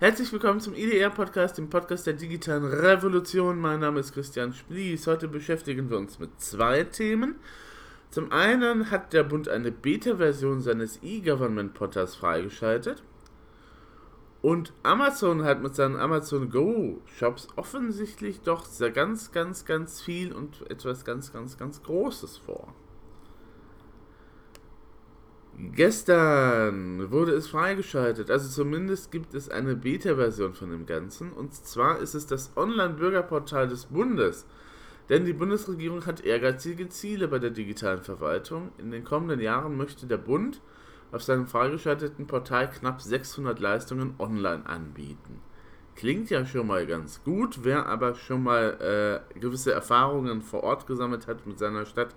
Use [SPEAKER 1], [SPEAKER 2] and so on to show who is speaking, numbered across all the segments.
[SPEAKER 1] Herzlich willkommen zum IDR-Podcast, dem Podcast der digitalen Revolution. Mein Name ist Christian Splies. Heute beschäftigen wir uns mit zwei Themen. Zum einen hat der Bund eine Beta-Version seines E-Government-Portals freigeschaltet. Und Amazon hat mit seinen Amazon Go Shops offensichtlich doch sehr ganz, ganz, ganz viel und etwas ganz, ganz, ganz Großes vor. Gestern wurde es freigeschaltet, also zumindest gibt es eine Beta-Version von dem Ganzen. Und zwar ist es das Online-Bürgerportal des Bundes. Denn die Bundesregierung hat ehrgeizige Ziele bei der digitalen Verwaltung. In den kommenden Jahren möchte der Bund auf seinem freigeschalteten Portal knapp 600 Leistungen online anbieten. Klingt ja schon mal ganz gut, wer aber schon mal äh, gewisse Erfahrungen vor Ort gesammelt hat mit seiner Stadt,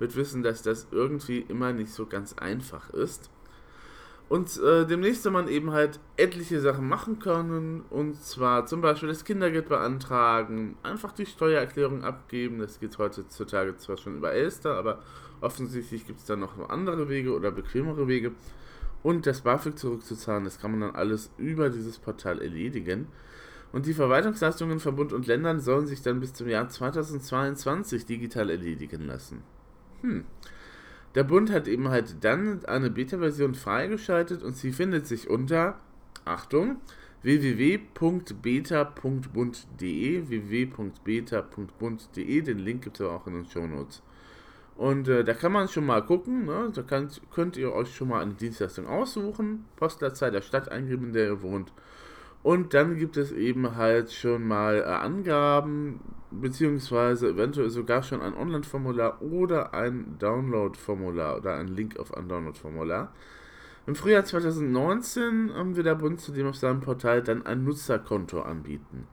[SPEAKER 1] wird wissen, dass das irgendwie immer nicht so ganz einfach ist. Und äh, demnächst soll man eben halt etliche Sachen machen können. Und zwar zum Beispiel das Kindergeld beantragen, einfach die Steuererklärung abgeben. Das geht heutzutage zwar schon über Elster, aber offensichtlich gibt es da noch andere Wege oder bequemere Wege. Und das BAföG zurückzuzahlen, das kann man dann alles über dieses Portal erledigen. Und die Verwaltungsleistungen von Bund und Ländern sollen sich dann bis zum Jahr 2022 digital erledigen lassen. Hm. Der Bund hat eben halt dann eine Beta-Version freigeschaltet und sie findet sich unter, Achtung, www.beta.bund.de, www.beta.bund.de, den Link gibt es auch in den Show Notes. Und äh, da kann man schon mal gucken, ne? da kann, könnt ihr euch schon mal eine Dienstleistung aussuchen, Postleitzahl der Stadt eingeben, in der ihr wohnt und dann gibt es eben halt schon mal äh, Angaben, beziehungsweise eventuell sogar schon ein Online-Formular oder ein Download-Formular oder ein Link auf ein Download-Formular. Im Frühjahr 2019 haben wir der Bund zudem auf seinem Portal dann ein Nutzerkonto anbieten.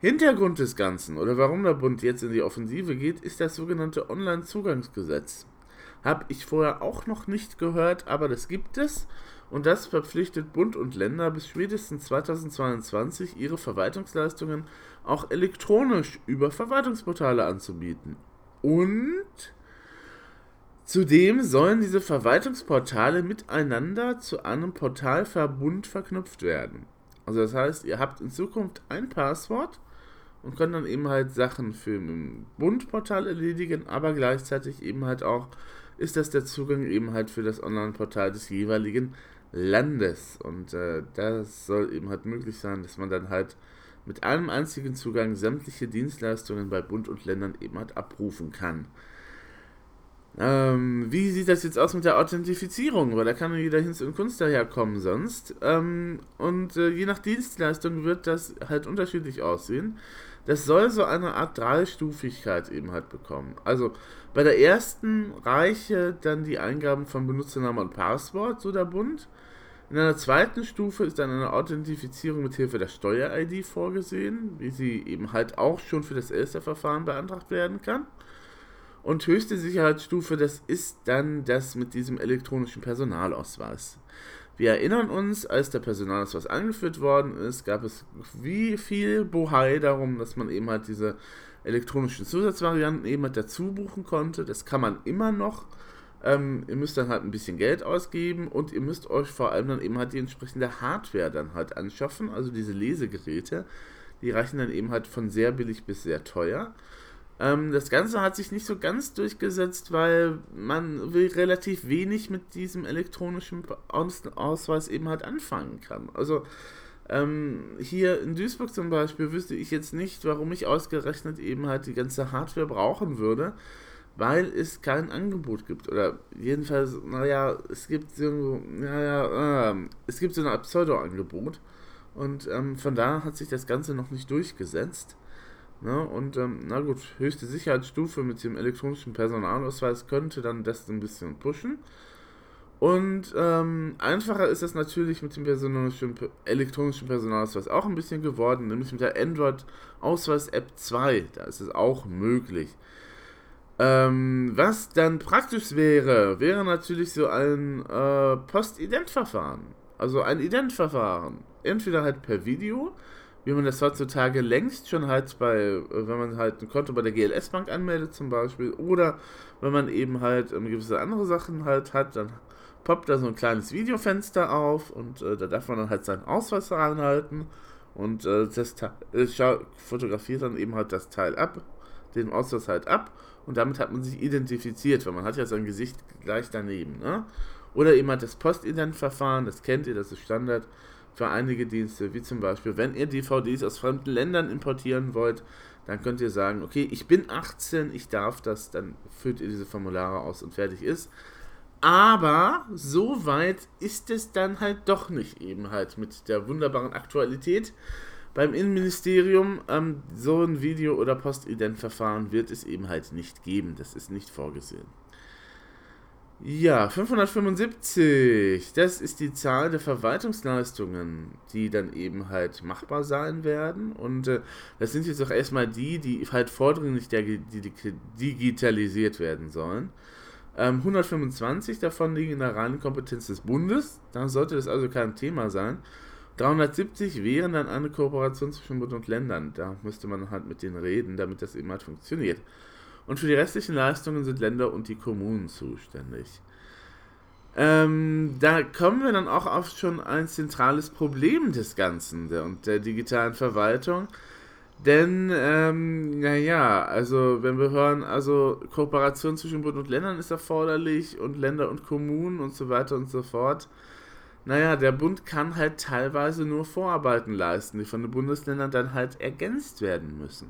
[SPEAKER 1] Hintergrund des Ganzen oder warum der Bund jetzt in die Offensive geht, ist das sogenannte Online-Zugangsgesetz. Habe ich vorher auch noch nicht gehört, aber das gibt es und das verpflichtet Bund und Länder bis spätestens 2022 ihre Verwaltungsleistungen auch elektronisch über Verwaltungsportale anzubieten. Und zudem sollen diese Verwaltungsportale miteinander zu einem Portalverbund verknüpft werden. Also das heißt, ihr habt in Zukunft ein Passwort und könnt dann eben halt Sachen für ein Bundportal erledigen, aber gleichzeitig eben halt auch ist das der Zugang eben halt für das Online-Portal des jeweiligen Landes. Und äh, das soll eben halt möglich sein, dass man dann halt mit einem einzigen Zugang sämtliche Dienstleistungen bei Bund und Ländern eben halt abrufen kann. Ähm, wie sieht das jetzt aus mit der Authentifizierung? Weil da kann jeder Hinz und Kunst daherkommen sonst. Ähm, und äh, je nach Dienstleistung wird das halt unterschiedlich aussehen. Das soll so eine Art Dreistufigkeit eben halt bekommen. Also bei der ersten reiche dann die Eingaben von Benutzername und Passwort, so der Bund. In einer zweiten Stufe ist dann eine Authentifizierung mit Hilfe der Steuer-ID vorgesehen, wie sie eben halt auch schon für das Elster-Verfahren beantragt werden kann. Und höchste Sicherheitsstufe, das ist dann das mit diesem elektronischen Personalausweis. Wir erinnern uns, als der Personalausweis eingeführt worden ist, gab es wie viel Bohai darum, dass man eben halt diese elektronischen Zusatzvarianten eben halt dazu buchen konnte. Das kann man immer noch. Ähm, ihr müsst dann halt ein bisschen Geld ausgeben und ihr müsst euch vor allem dann eben halt die entsprechende Hardware dann halt anschaffen, also diese Lesegeräte. Die reichen dann eben halt von sehr billig bis sehr teuer. Ähm, das Ganze hat sich nicht so ganz durchgesetzt, weil man relativ wenig mit diesem elektronischen Aus Ausweis eben halt anfangen kann. Also ähm, hier in Duisburg zum Beispiel wüsste ich jetzt nicht, warum ich ausgerechnet eben halt die ganze Hardware brauchen würde weil es kein Angebot gibt. Oder jedenfalls, naja, es gibt so, naja, äh, es gibt so ein Pseudo-Angebot. Und ähm, von da hat sich das Ganze noch nicht durchgesetzt. Ne? Und ähm, na gut, höchste Sicherheitsstufe mit dem elektronischen Personalausweis könnte dann das ein bisschen pushen. Und ähm, einfacher ist es natürlich mit dem elektronischen Personalausweis auch ein bisschen geworden, nämlich mit der Android-Ausweis-App 2. Da ist es auch möglich. Ähm, was dann praktisch wäre, wäre natürlich so ein äh, Post-Ident-Verfahren. Also ein Ident-Verfahren. Entweder halt per Video, wie man das heutzutage längst schon halt bei, wenn man halt ein Konto bei der GLS-Bank anmeldet zum Beispiel, oder wenn man eben halt ähm, gewisse andere Sachen halt hat, dann poppt da so ein kleines Videofenster auf und äh, da darf man dann halt seinen Ausweis reinhalten und äh, das äh, fotografiert dann eben halt das Teil ab, den Ausweis halt ab und damit hat man sich identifiziert, weil man hat ja sein Gesicht gleich daneben. Ne? Oder eben halt das Postident-Verfahren, das kennt ihr, das ist Standard für einige Dienste, wie zum Beispiel, wenn ihr DVDs aus fremden Ländern importieren wollt, dann könnt ihr sagen, okay, ich bin 18, ich darf das, dann füllt ihr diese Formulare aus und fertig ist. Aber so weit ist es dann halt doch nicht eben halt mit der wunderbaren Aktualität. Beim Innenministerium ähm, so ein Video- oder Postident-Verfahren wird es eben halt nicht geben. Das ist nicht vorgesehen. Ja, 575. Das ist die Zahl der Verwaltungsleistungen, die dann eben halt machbar sein werden. Und äh, das sind jetzt auch erstmal die, die halt vordringlich digitalisiert werden sollen. Ähm, 125 davon liegen in der reinen Kompetenz des Bundes. Da sollte das also kein Thema sein. 370 wären dann eine Kooperation zwischen Bund und Ländern. Da müsste man halt mit denen reden, damit das eben halt funktioniert. Und für die restlichen Leistungen sind Länder und die Kommunen zuständig. Ähm, da kommen wir dann auch auf schon ein zentrales Problem des Ganzen der, und der digitalen Verwaltung. Denn, ähm, naja, also wenn wir hören, also Kooperation zwischen Bund und Ländern ist erforderlich und Länder und Kommunen und so weiter und so fort. Naja, der Bund kann halt teilweise nur Vorarbeiten leisten, die von den Bundesländern dann halt ergänzt werden müssen.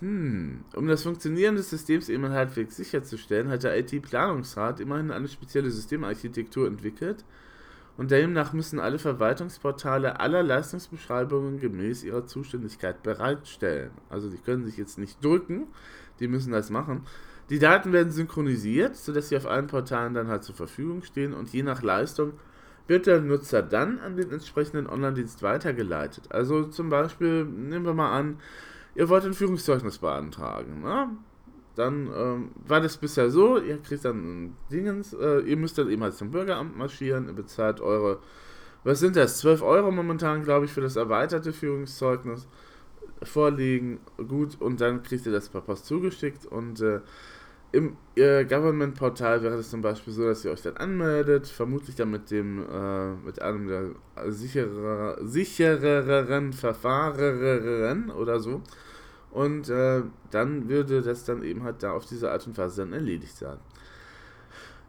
[SPEAKER 1] Hm, um das Funktionieren des Systems eben halbwegs sicherzustellen, hat der IT-Planungsrat immerhin eine spezielle Systemarchitektur entwickelt und demnach müssen alle Verwaltungsportale aller Leistungsbeschreibungen gemäß ihrer Zuständigkeit bereitstellen. Also die können sich jetzt nicht drücken, die müssen das machen. Die Daten werden synchronisiert, sodass sie auf allen Portalen dann halt zur Verfügung stehen und je nach Leistung wird der Nutzer dann an den entsprechenden Online-Dienst weitergeleitet. Also zum Beispiel, nehmen wir mal an, ihr wollt ein Führungszeugnis beantragen. Ne? Dann ähm, war das bisher so, ihr kriegt dann ein Dingens, äh, ihr müsst dann eben halt zum Bürgeramt marschieren, ihr bezahlt eure, was sind das, 12 Euro momentan, glaube ich, für das erweiterte Führungszeugnis vorlegen, gut, und dann kriegt ihr das per Post zugeschickt und äh, im äh, Government-Portal wäre das zum Beispiel so, dass ihr euch dann anmeldet, vermutlich dann mit dem, äh, mit einem der sicherer, sichereren Verfahren oder so. Und äh, dann würde das dann eben halt da auf diese Art und Weise dann erledigt sein.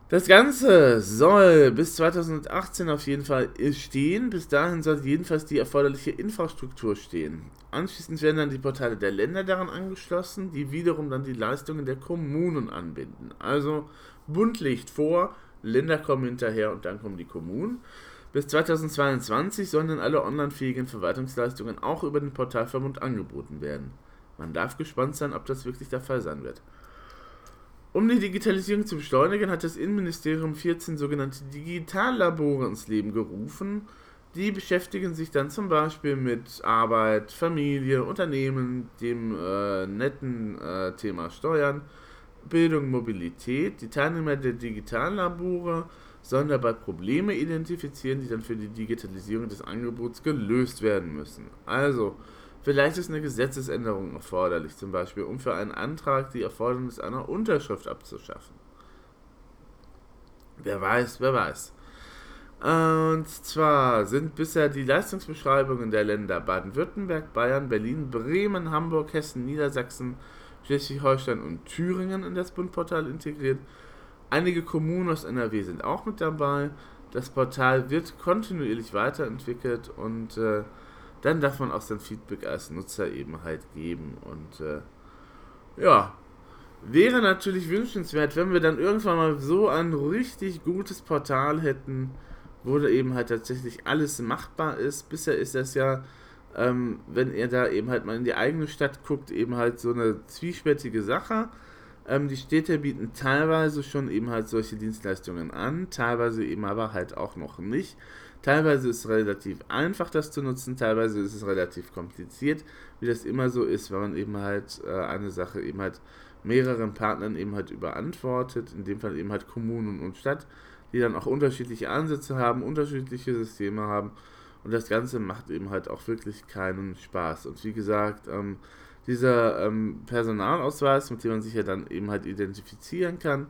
[SPEAKER 1] Das Ganze soll bis 2018 auf jeden Fall stehen. Bis dahin soll jedenfalls die erforderliche Infrastruktur stehen. Anschließend werden dann die Portale der Länder daran angeschlossen, die wiederum dann die Leistungen der Kommunen anbinden. Also Bund vor, Länder kommen hinterher und dann kommen die Kommunen. Bis 2022 sollen dann alle onlinefähigen Verwaltungsleistungen auch über den Portalverbund angeboten werden. Man darf gespannt sein, ob das wirklich der Fall sein wird. Um die Digitalisierung zu beschleunigen, hat das Innenministerium 14 sogenannte Digitallabore ins Leben gerufen. Die beschäftigen sich dann zum Beispiel mit Arbeit, Familie, Unternehmen, dem äh, netten äh, Thema Steuern, Bildung, Mobilität. Die Teilnehmer der Digitallabore sollen dabei Probleme identifizieren, die dann für die Digitalisierung des Angebots gelöst werden müssen. Also, Vielleicht ist eine Gesetzesänderung erforderlich, zum Beispiel, um für einen Antrag die Erfordernis einer Unterschrift abzuschaffen. Wer weiß, wer weiß. Und zwar sind bisher die Leistungsbeschreibungen der Länder Baden-Württemberg, Bayern, Berlin, Bremen, Hamburg, Hessen, Niedersachsen, Schleswig-Holstein und Thüringen in das Bundportal integriert. Einige Kommunen aus NRW sind auch mit dabei. Das Portal wird kontinuierlich weiterentwickelt und äh, dann darf man auch sein Feedback als Nutzer eben halt geben. Und äh, ja, wäre natürlich wünschenswert, wenn wir dann irgendwann mal so ein richtig gutes Portal hätten, wo eben halt tatsächlich alles machbar ist. Bisher ist das ja, ähm, wenn ihr da eben halt mal in die eigene Stadt guckt, eben halt so eine zwiespältige Sache. Ähm, die Städte bieten teilweise schon eben halt solche Dienstleistungen an, teilweise eben aber halt auch noch nicht. Teilweise ist es relativ einfach, das zu nutzen, teilweise ist es relativ kompliziert, wie das immer so ist, wenn man eben halt äh, eine Sache eben halt mehreren Partnern eben halt überantwortet, in dem Fall eben halt Kommunen und Stadt, die dann auch unterschiedliche Ansätze haben, unterschiedliche Systeme haben und das Ganze macht eben halt auch wirklich keinen Spaß. Und wie gesagt, ähm, dieser ähm, Personalausweis, mit dem man sich ja dann eben halt identifizieren kann,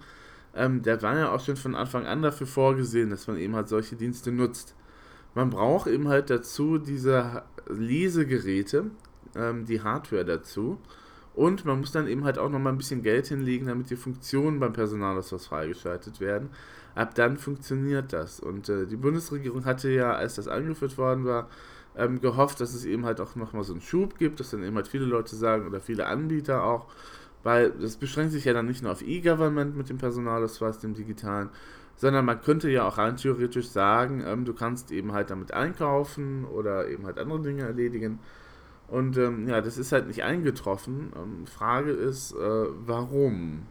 [SPEAKER 1] ähm, der war ja auch schon von Anfang an dafür vorgesehen, dass man eben halt solche Dienste nutzt. Man braucht eben halt dazu diese Lesegeräte, ähm, die Hardware dazu. Und man muss dann eben halt auch nochmal ein bisschen Geld hinlegen, damit die Funktionen beim Personalausweis freigeschaltet werden. Ab dann funktioniert das. Und äh, die Bundesregierung hatte ja, als das eingeführt worden war, ähm, gehofft, dass es eben halt auch nochmal so einen Schub gibt, dass dann eben halt viele Leute sagen oder viele Anbieter auch, weil das beschränkt sich ja dann nicht nur auf E-Government mit dem Personalausweis, dem digitalen, sondern man könnte ja auch rein theoretisch sagen, ähm, du kannst eben halt damit einkaufen oder eben halt andere Dinge erledigen. Und ähm, ja, das ist halt nicht eingetroffen. Ähm, Frage ist, äh, warum?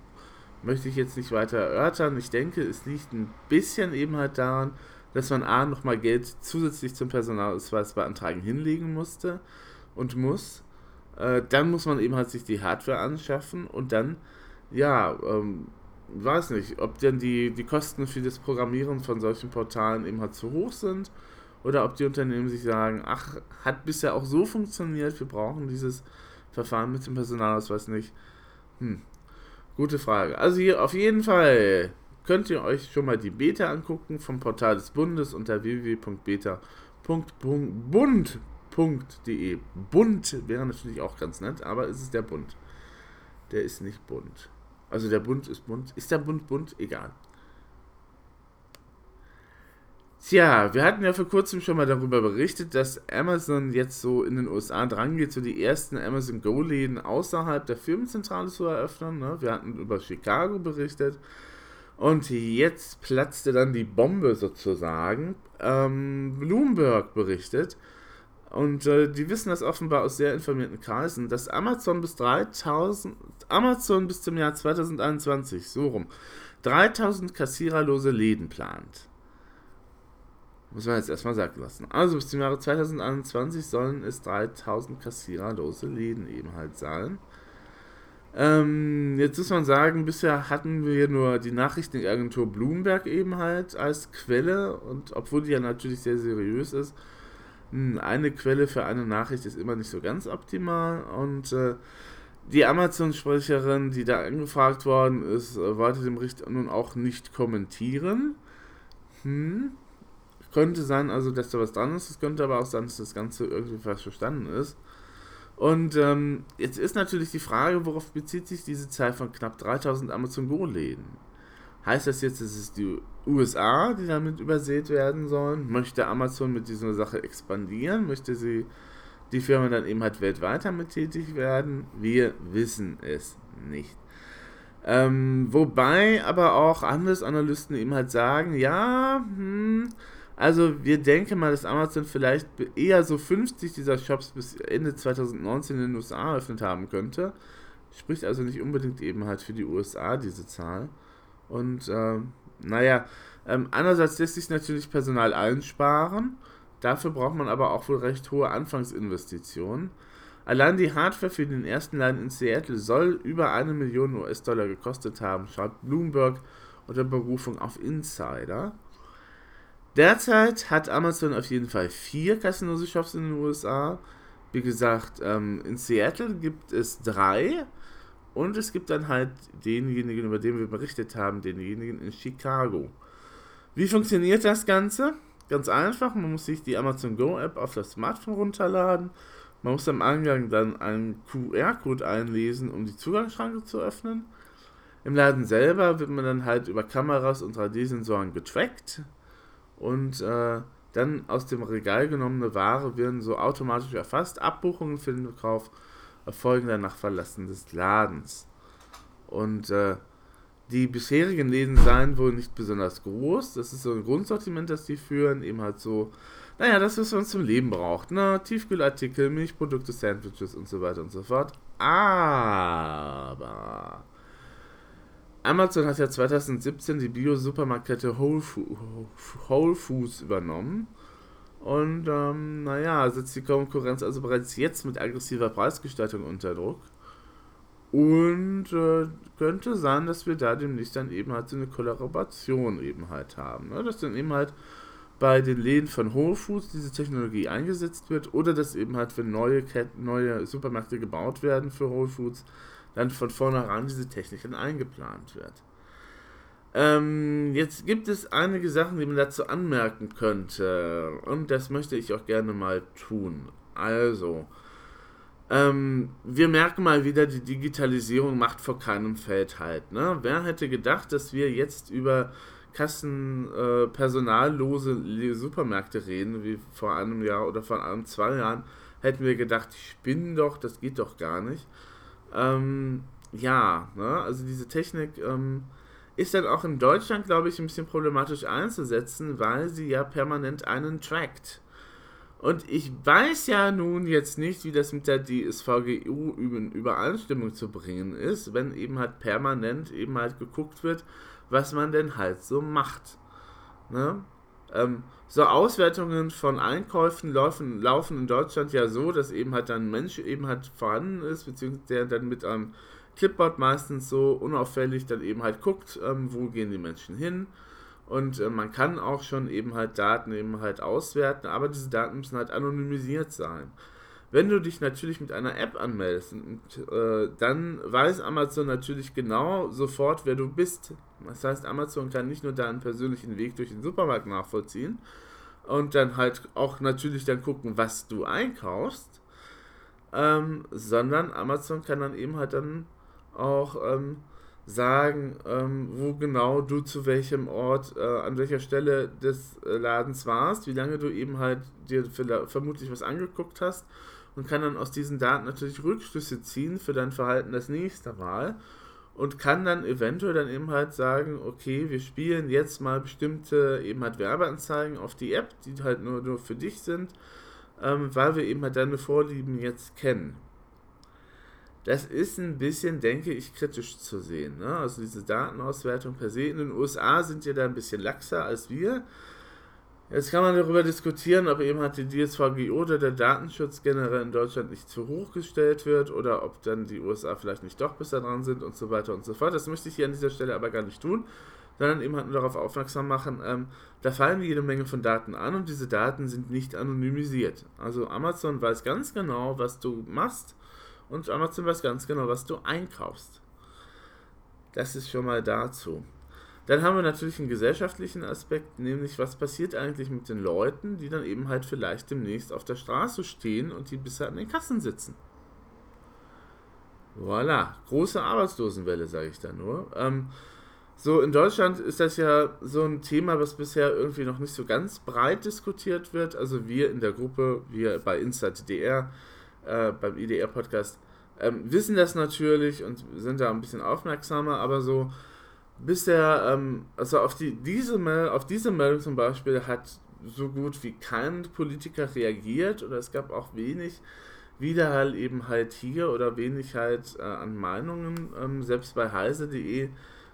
[SPEAKER 1] Möchte ich jetzt nicht weiter erörtern. Ich denke, es liegt ein bisschen eben halt daran, dass man A nochmal Geld zusätzlich zum Personalausweis beantragen hinlegen musste und muss. Äh, dann muss man eben halt sich die Hardware anschaffen und dann, ja, ähm, weiß nicht, ob denn die, die Kosten für das Programmieren von solchen Portalen eben halt zu hoch sind oder ob die Unternehmen sich sagen, ach, hat bisher auch so funktioniert, wir brauchen dieses Verfahren mit dem Personalausweis nicht. Hm, gute Frage. Also hier auf jeden Fall könnt ihr euch schon mal die Beta angucken vom Portal des Bundes unter www.beta.bund.de. Bund wäre natürlich auch ganz nett, aber es ist der Bund. Der ist nicht bunt. Also der Bund ist bunt. Ist der Bund bunt? Egal. Tja, wir hatten ja vor kurzem schon mal darüber berichtet, dass Amazon jetzt so in den USA drangeht, so die ersten Amazon Go-Läden außerhalb der Firmenzentrale zu eröffnen. Ne? Wir hatten über Chicago berichtet. Und jetzt platzte dann die Bombe sozusagen. Ähm, Bloomberg berichtet, und äh, die wissen das offenbar aus sehr informierten Kreisen, dass Amazon bis 3000, Amazon bis zum Jahr 2021, so rum, 3000 kassiererlose Läden plant. Muss man jetzt erstmal sagen lassen. Also bis zum Jahre 2021 sollen es 3000 kassiererlose Läden eben halt sein. Ähm, jetzt muss man sagen, bisher hatten wir nur die Nachrichtenagentur Bloomberg eben halt als Quelle und obwohl die ja natürlich sehr seriös ist, eine Quelle für eine Nachricht ist immer nicht so ganz optimal und äh, die Amazon-Sprecherin, die da angefragt worden ist, äh, wollte dem Bericht nun auch nicht kommentieren. Hm, könnte sein, also, dass da was dran ist. Es könnte aber auch sein, dass das Ganze irgendwie falsch verstanden ist. Und ähm, jetzt ist natürlich die Frage, worauf bezieht sich diese Zahl von knapp 3000 Amazon Go-Läden? Heißt das jetzt, dass es die USA, die damit übersät werden sollen? Möchte Amazon mit dieser Sache expandieren? Möchte sie die Firma dann eben halt weltweit damit tätig werden? Wir wissen es nicht. Ähm, wobei aber auch Handelsanalysten eben halt sagen, ja, hm, also wir denken mal, dass Amazon vielleicht eher so 50 dieser Shops bis Ende 2019 in den USA eröffnet haben könnte. Spricht also nicht unbedingt eben halt für die USA diese Zahl. Und äh, naja, ähm, andererseits lässt sich natürlich Personal einsparen. Dafür braucht man aber auch wohl recht hohe Anfangsinvestitionen. Allein die Hardware für den ersten Laden in Seattle soll über eine Million US-Dollar gekostet haben, schreibt Bloomberg unter Berufung auf Insider. Derzeit hat Amazon auf jeden Fall vier kassenlose Shops in den USA. Wie gesagt, ähm, in Seattle gibt es drei. Und es gibt dann halt denjenigen, über den wir berichtet haben, denjenigen in Chicago. Wie funktioniert das Ganze? Ganz einfach, man muss sich die Amazon Go App auf das Smartphone runterladen. Man muss am Eingang dann einen QR-Code einlesen, um die Zugangsschranke zu öffnen. Im Laden selber wird man dann halt über Kameras und 3D-Sensoren getrackt und äh, dann aus dem Regal genommene Ware werden so automatisch erfasst. Abbuchungen für den Kauf erfolgen dann nach Verlassen des Ladens. Und äh, die bisherigen Läden seien wohl nicht besonders groß. Das ist so ein Grundsortiment, das die führen. Eben halt so, naja, das, was man zum Leben braucht. Ne? Tiefkühlartikel, Milchprodukte, Sandwiches und so weiter und so fort. Aber Amazon hat ja 2017 die Bio-Supermarktkette Whole, Whole, Foods übernommen. Und ähm, naja, setzt die Konkurrenz also bereits jetzt mit aggressiver Preisgestaltung unter Druck. Und äh, könnte sein, dass wir da demnächst dann eben halt so eine Kollaboration eben halt haben. Ne? Dass dann eben halt bei den Läden von Whole Foods diese Technologie eingesetzt wird oder dass eben halt, wenn neue, neue Supermärkte gebaut werden für Whole Foods, dann von vornherein diese Technik dann eingeplant wird. Ähm, jetzt gibt es einige Sachen, die man dazu anmerken könnte. Und das möchte ich auch gerne mal tun. Also, ähm, wir merken mal wieder, die Digitalisierung macht vor keinem Feld halt. Ne? Wer hätte gedacht, dass wir jetzt über Kassen äh, Supermärkte reden, wie vor einem Jahr oder vor einem zwei Jahren, hätten wir gedacht, ich spinne doch, das geht doch gar nicht. Ähm, ja, ne? also diese Technik ähm, ist dann auch in Deutschland, glaube ich, ein bisschen problematisch einzusetzen, weil sie ja permanent einen trackt. Und ich weiß ja nun jetzt nicht, wie das mit der DSVGU in Übereinstimmung zu bringen ist, wenn eben halt permanent eben halt geguckt wird, was man denn halt so macht. Ne? Ähm, so Auswertungen von Einkäufen laufen, laufen in Deutschland ja so, dass eben halt ein Mensch eben halt vorhanden ist, beziehungsweise der dann mit einem Clipboard meistens so unauffällig dann eben halt guckt, ähm, wo gehen die Menschen hin und äh, man kann auch schon eben halt Daten eben halt auswerten, aber diese Daten müssen halt anonymisiert sein. Wenn du dich natürlich mit einer App anmeldest, und, äh, dann weiß Amazon natürlich genau sofort, wer du bist. Das heißt, Amazon kann nicht nur deinen persönlichen Weg durch den Supermarkt nachvollziehen und dann halt auch natürlich dann gucken, was du einkaufst, ähm, sondern Amazon kann dann eben halt dann auch ähm, sagen, ähm, wo genau du zu welchem Ort, äh, an welcher Stelle des äh, Ladens warst, wie lange du eben halt dir vermutlich was angeguckt hast und kann dann aus diesen Daten natürlich Rückschlüsse ziehen für dein Verhalten das nächste Mal und kann dann eventuell dann eben halt sagen, okay, wir spielen jetzt mal bestimmte eben halt Werbeanzeigen auf die App, die halt nur, nur für dich sind, ähm, weil wir eben halt deine Vorlieben jetzt kennen. Das ist ein bisschen, denke ich, kritisch zu sehen. Ne? Also diese Datenauswertung per se. In den USA sind ja da ein bisschen laxer als wir. Jetzt kann man darüber diskutieren, ob eben halt die DSVGO oder der Datenschutz generell in Deutschland nicht zu hoch gestellt wird oder ob dann die USA vielleicht nicht doch besser dran sind und so weiter und so fort. Das möchte ich hier an dieser Stelle aber gar nicht tun, sondern eben halt nur darauf aufmerksam machen, ähm, da fallen jede Menge von Daten an und diese Daten sind nicht anonymisiert. Also Amazon weiß ganz genau, was du machst und Amazon weiß ganz genau, was du einkaufst. Das ist schon mal dazu. Dann haben wir natürlich einen gesellschaftlichen Aspekt, nämlich was passiert eigentlich mit den Leuten, die dann eben halt vielleicht demnächst auf der Straße stehen und die bisher an den Kassen sitzen. Voilà, große Arbeitslosenwelle, sage ich da nur. Ähm, so, in Deutschland ist das ja so ein Thema, was bisher irgendwie noch nicht so ganz breit diskutiert wird. Also wir in der Gruppe, wir bei Inside äh, beim IDR-Podcast, ähm, wissen das natürlich und sind da ein bisschen aufmerksamer, aber so bisher, ähm, also auf die, diese, auf diese Meldung zum Beispiel hat so gut wie kein Politiker reagiert oder es gab auch wenig Widerhall eben halt hier oder wenig halt äh, an Meinungen, ähm, selbst bei heise.de,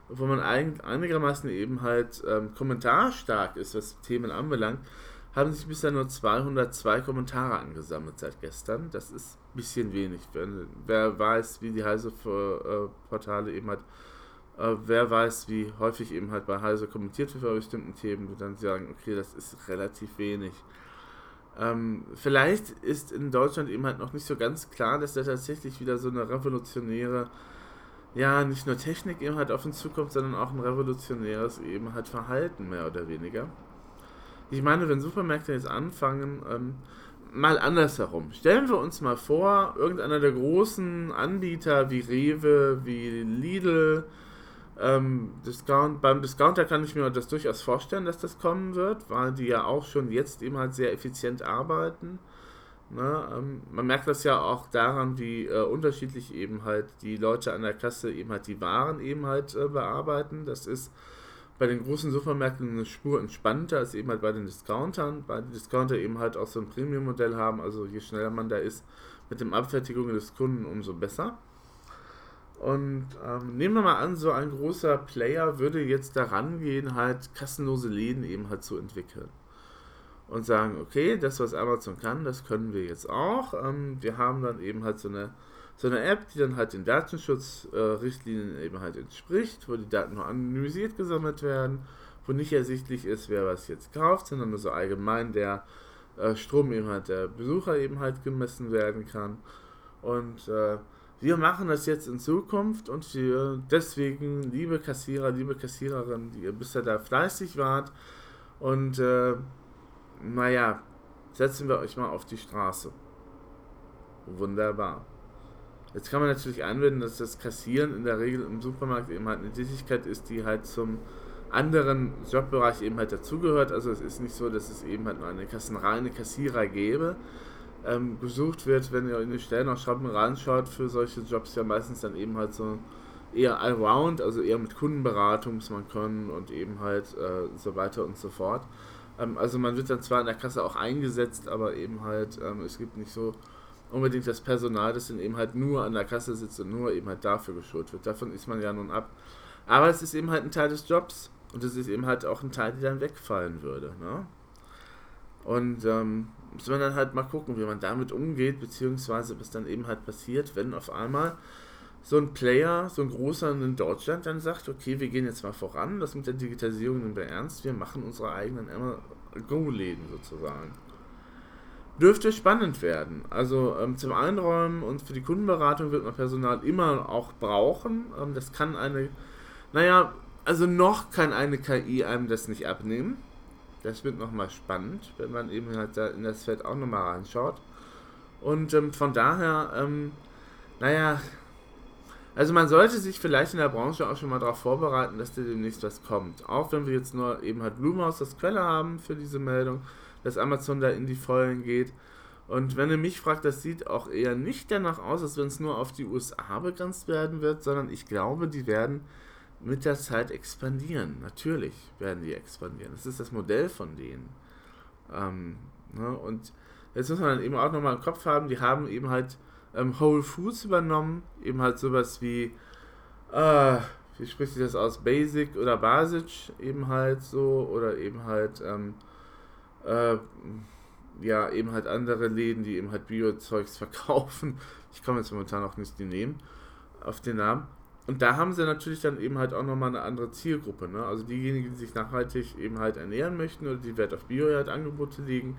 [SPEAKER 1] wo man ein, einigermaßen eben halt ähm, kommentarstark ist, was Themen anbelangt, haben sich bisher nur 202 Kommentare angesammelt seit gestern. Das ist ein bisschen wenig. Wenn, wer weiß, wie die Heise-Portale eben halt, äh, wer weiß, wie häufig eben halt bei Heise kommentiert wird bei bestimmten Themen, wird dann sagen, okay, das ist relativ wenig. Ähm, vielleicht ist in Deutschland eben halt noch nicht so ganz klar, dass da tatsächlich wieder so eine revolutionäre, ja, nicht nur Technik eben halt auf uns zukommt, sondern auch ein revolutionäres eben halt Verhalten mehr oder weniger. Ich meine, wenn Supermärkte jetzt anfangen, ähm, mal andersherum. Stellen wir uns mal vor, irgendeiner der großen Anbieter wie Rewe, wie Lidl, ähm, Discount, beim Discounter kann ich mir das durchaus vorstellen, dass das kommen wird, weil die ja auch schon jetzt eben halt sehr effizient arbeiten. Ne? Ähm, man merkt das ja auch daran, wie äh, unterschiedlich eben halt die Leute an der Kasse eben halt die Waren eben halt äh, bearbeiten. Das ist bei den großen Supermärkten eine Spur entspannter als eben halt bei den Discountern, weil die Discounter eben halt auch so ein Premium-Modell haben, also je schneller man da ist mit dem Abfertigung des Kunden, umso besser. Und ähm, nehmen wir mal an, so ein großer Player würde jetzt daran gehen, halt kassenlose Läden eben halt zu entwickeln. Und sagen, okay, das, was Amazon kann, das können wir jetzt auch. Ähm, wir haben dann eben halt so eine so eine App, die dann halt den Datenschutzrichtlinien eben halt entspricht, wo die Daten nur anonymisiert gesammelt werden, wo nicht ersichtlich ist, wer was jetzt kauft, sondern nur so allgemein der äh, Strom eben halt der Besucher eben halt gemessen werden kann. Und äh, wir machen das jetzt in Zukunft und wir deswegen, liebe Kassierer, liebe Kassiererinnen, die ihr bisher da fleißig wart und äh, naja, setzen wir euch mal auf die Straße. Wunderbar. Jetzt kann man natürlich einwenden, dass das Kassieren in der Regel im Supermarkt eben halt eine Tätigkeit ist, die halt zum anderen Jobbereich eben halt dazugehört. Also es ist nicht so, dass es eben halt nur eine kassenreine Kassierer gäbe. Ähm, gesucht wird, wenn ihr in die Stellenausschreibung reinschaut, für solche Jobs ja meistens dann eben halt so eher allround, also eher mit Kundenberatung muss man können und eben halt äh, so weiter und so fort. Ähm, also man wird dann zwar in der Kasse auch eingesetzt, aber eben halt, ähm, es gibt nicht so unbedingt das Personal, das dann eben halt nur an der Kasse sitzt und nur eben halt dafür geschult wird. Davon ist man ja nun ab. Aber es ist eben halt ein Teil des Jobs und es ist eben halt auch ein Teil, der dann wegfallen würde. Ne? Und ähm, muss man dann halt mal gucken, wie man damit umgeht, beziehungsweise was dann eben halt passiert, wenn auf einmal so ein Player, so ein großer in Deutschland dann sagt, okay, wir gehen jetzt mal voran, das mit der Digitalisierung nehmen wir ernst, wir machen unsere eigenen Go-Läden sozusagen. Dürfte spannend werden. Also ähm, zum Einräumen und für die Kundenberatung wird man Personal immer auch brauchen. Ähm, das kann eine, naja, also noch kann eine KI einem das nicht abnehmen. Das wird nochmal spannend, wenn man eben halt da in das Feld auch nochmal reinschaut. Und ähm, von daher, ähm, naja, also man sollte sich vielleicht in der Branche auch schon mal darauf vorbereiten, dass da demnächst was kommt. Auch wenn wir jetzt nur eben halt Blumenhaus das Quelle haben für diese Meldung, dass Amazon da in die Vollen geht. Und wenn ihr mich fragt, das sieht auch eher nicht danach aus, als wenn es nur auf die USA begrenzt werden wird, sondern ich glaube, die werden mit der Zeit expandieren. Natürlich werden die expandieren. Das ist das Modell von denen. Ähm, ne? Und jetzt muss man eben auch nochmal im Kopf haben, die haben eben halt ähm, Whole Foods übernommen, eben halt sowas wie, äh, wie spricht sich das aus, Basic oder Basic eben halt so, oder eben halt, ähm, äh, ja, eben halt andere Läden, die eben halt Bio-Zeugs verkaufen. Ich komme jetzt momentan auch nicht die nehmen, auf den Namen. Und da haben sie natürlich dann eben halt auch nochmal eine andere Zielgruppe. Ne? Also diejenigen, die sich nachhaltig eben halt ernähren möchten oder die Wert auf Bio halt legen,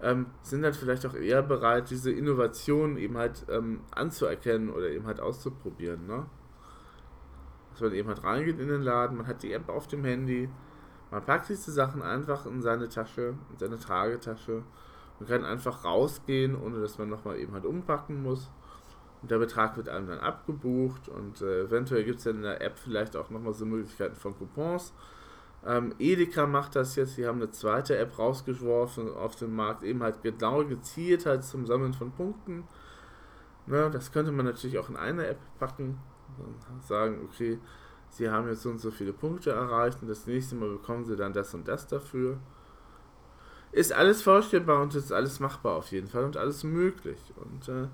[SPEAKER 1] ähm, sind dann vielleicht auch eher bereit, diese Innovationen eben halt ähm, anzuerkennen oder eben halt auszuprobieren. Ne? Dass man eben halt reingeht in den Laden, man hat die App auf dem Handy, man packt diese Sachen einfach in seine Tasche, in seine Tragetasche und kann einfach rausgehen, ohne dass man nochmal eben halt umpacken muss. Und der Betrag wird einem dann abgebucht und äh, eventuell gibt es dann in der App vielleicht auch nochmal so Möglichkeiten von Coupons ähm, Edeka macht das jetzt, sie haben eine zweite App rausgeworfen auf den Markt, eben halt genau gezielt halt zum Sammeln von Punkten. Ne, das könnte man natürlich auch in eine App packen und sagen, okay, sie haben jetzt so und so viele Punkte erreicht und das nächste Mal bekommen sie dann das und das dafür. Ist alles vorstellbar und ist alles machbar auf jeden Fall und alles möglich. Und äh,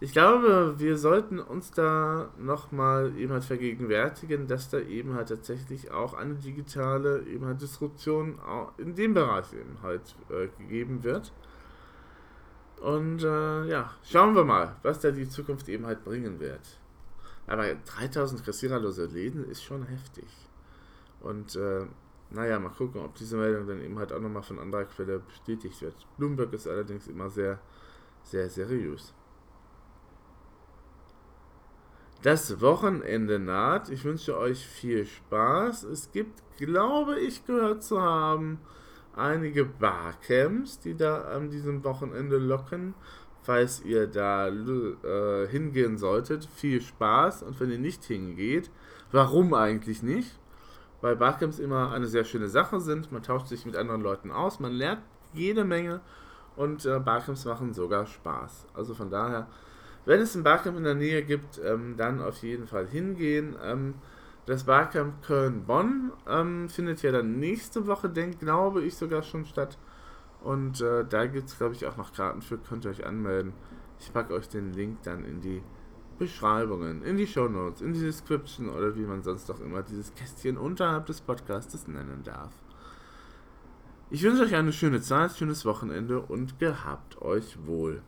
[SPEAKER 1] ich glaube, wir sollten uns da nochmal eben halt vergegenwärtigen, dass da eben halt tatsächlich auch eine digitale eben halt Disruption in dem Bereich eben halt äh, gegeben wird. Und äh, ja, schauen wir mal, was da die Zukunft eben halt bringen wird. Aber 3000 kassiererlose Läden ist schon heftig. Und äh, naja, mal gucken, ob diese Meldung dann eben halt auch nochmal von anderer Quelle bestätigt wird. Bloomberg ist allerdings immer sehr, sehr seriös. Das Wochenende naht. Ich wünsche euch viel Spaß. Es gibt, glaube ich, gehört zu haben, einige Barcamps, die da an diesem Wochenende locken. Falls ihr da äh, hingehen solltet, viel Spaß. Und wenn ihr nicht hingeht, warum eigentlich nicht? Weil Barcamps immer eine sehr schöne Sache sind. Man tauscht sich mit anderen Leuten aus, man lernt jede Menge und äh, Barcamps machen sogar Spaß. Also von daher wenn es ein Barcamp in der Nähe gibt, ähm, dann auf jeden Fall hingehen. Ähm, das Barcamp Köln-Bonn ähm, findet ja dann nächste Woche, denk, glaube ich, sogar schon statt. Und äh, da gibt es, glaube ich, auch noch Karten für, könnt ihr euch anmelden. Ich packe euch den Link dann in die Beschreibungen, in die Show Notes, in die Description oder wie man sonst auch immer dieses Kästchen unterhalb des Podcasts nennen darf. Ich wünsche euch eine schöne Zeit, schönes Wochenende und gehabt euch wohl.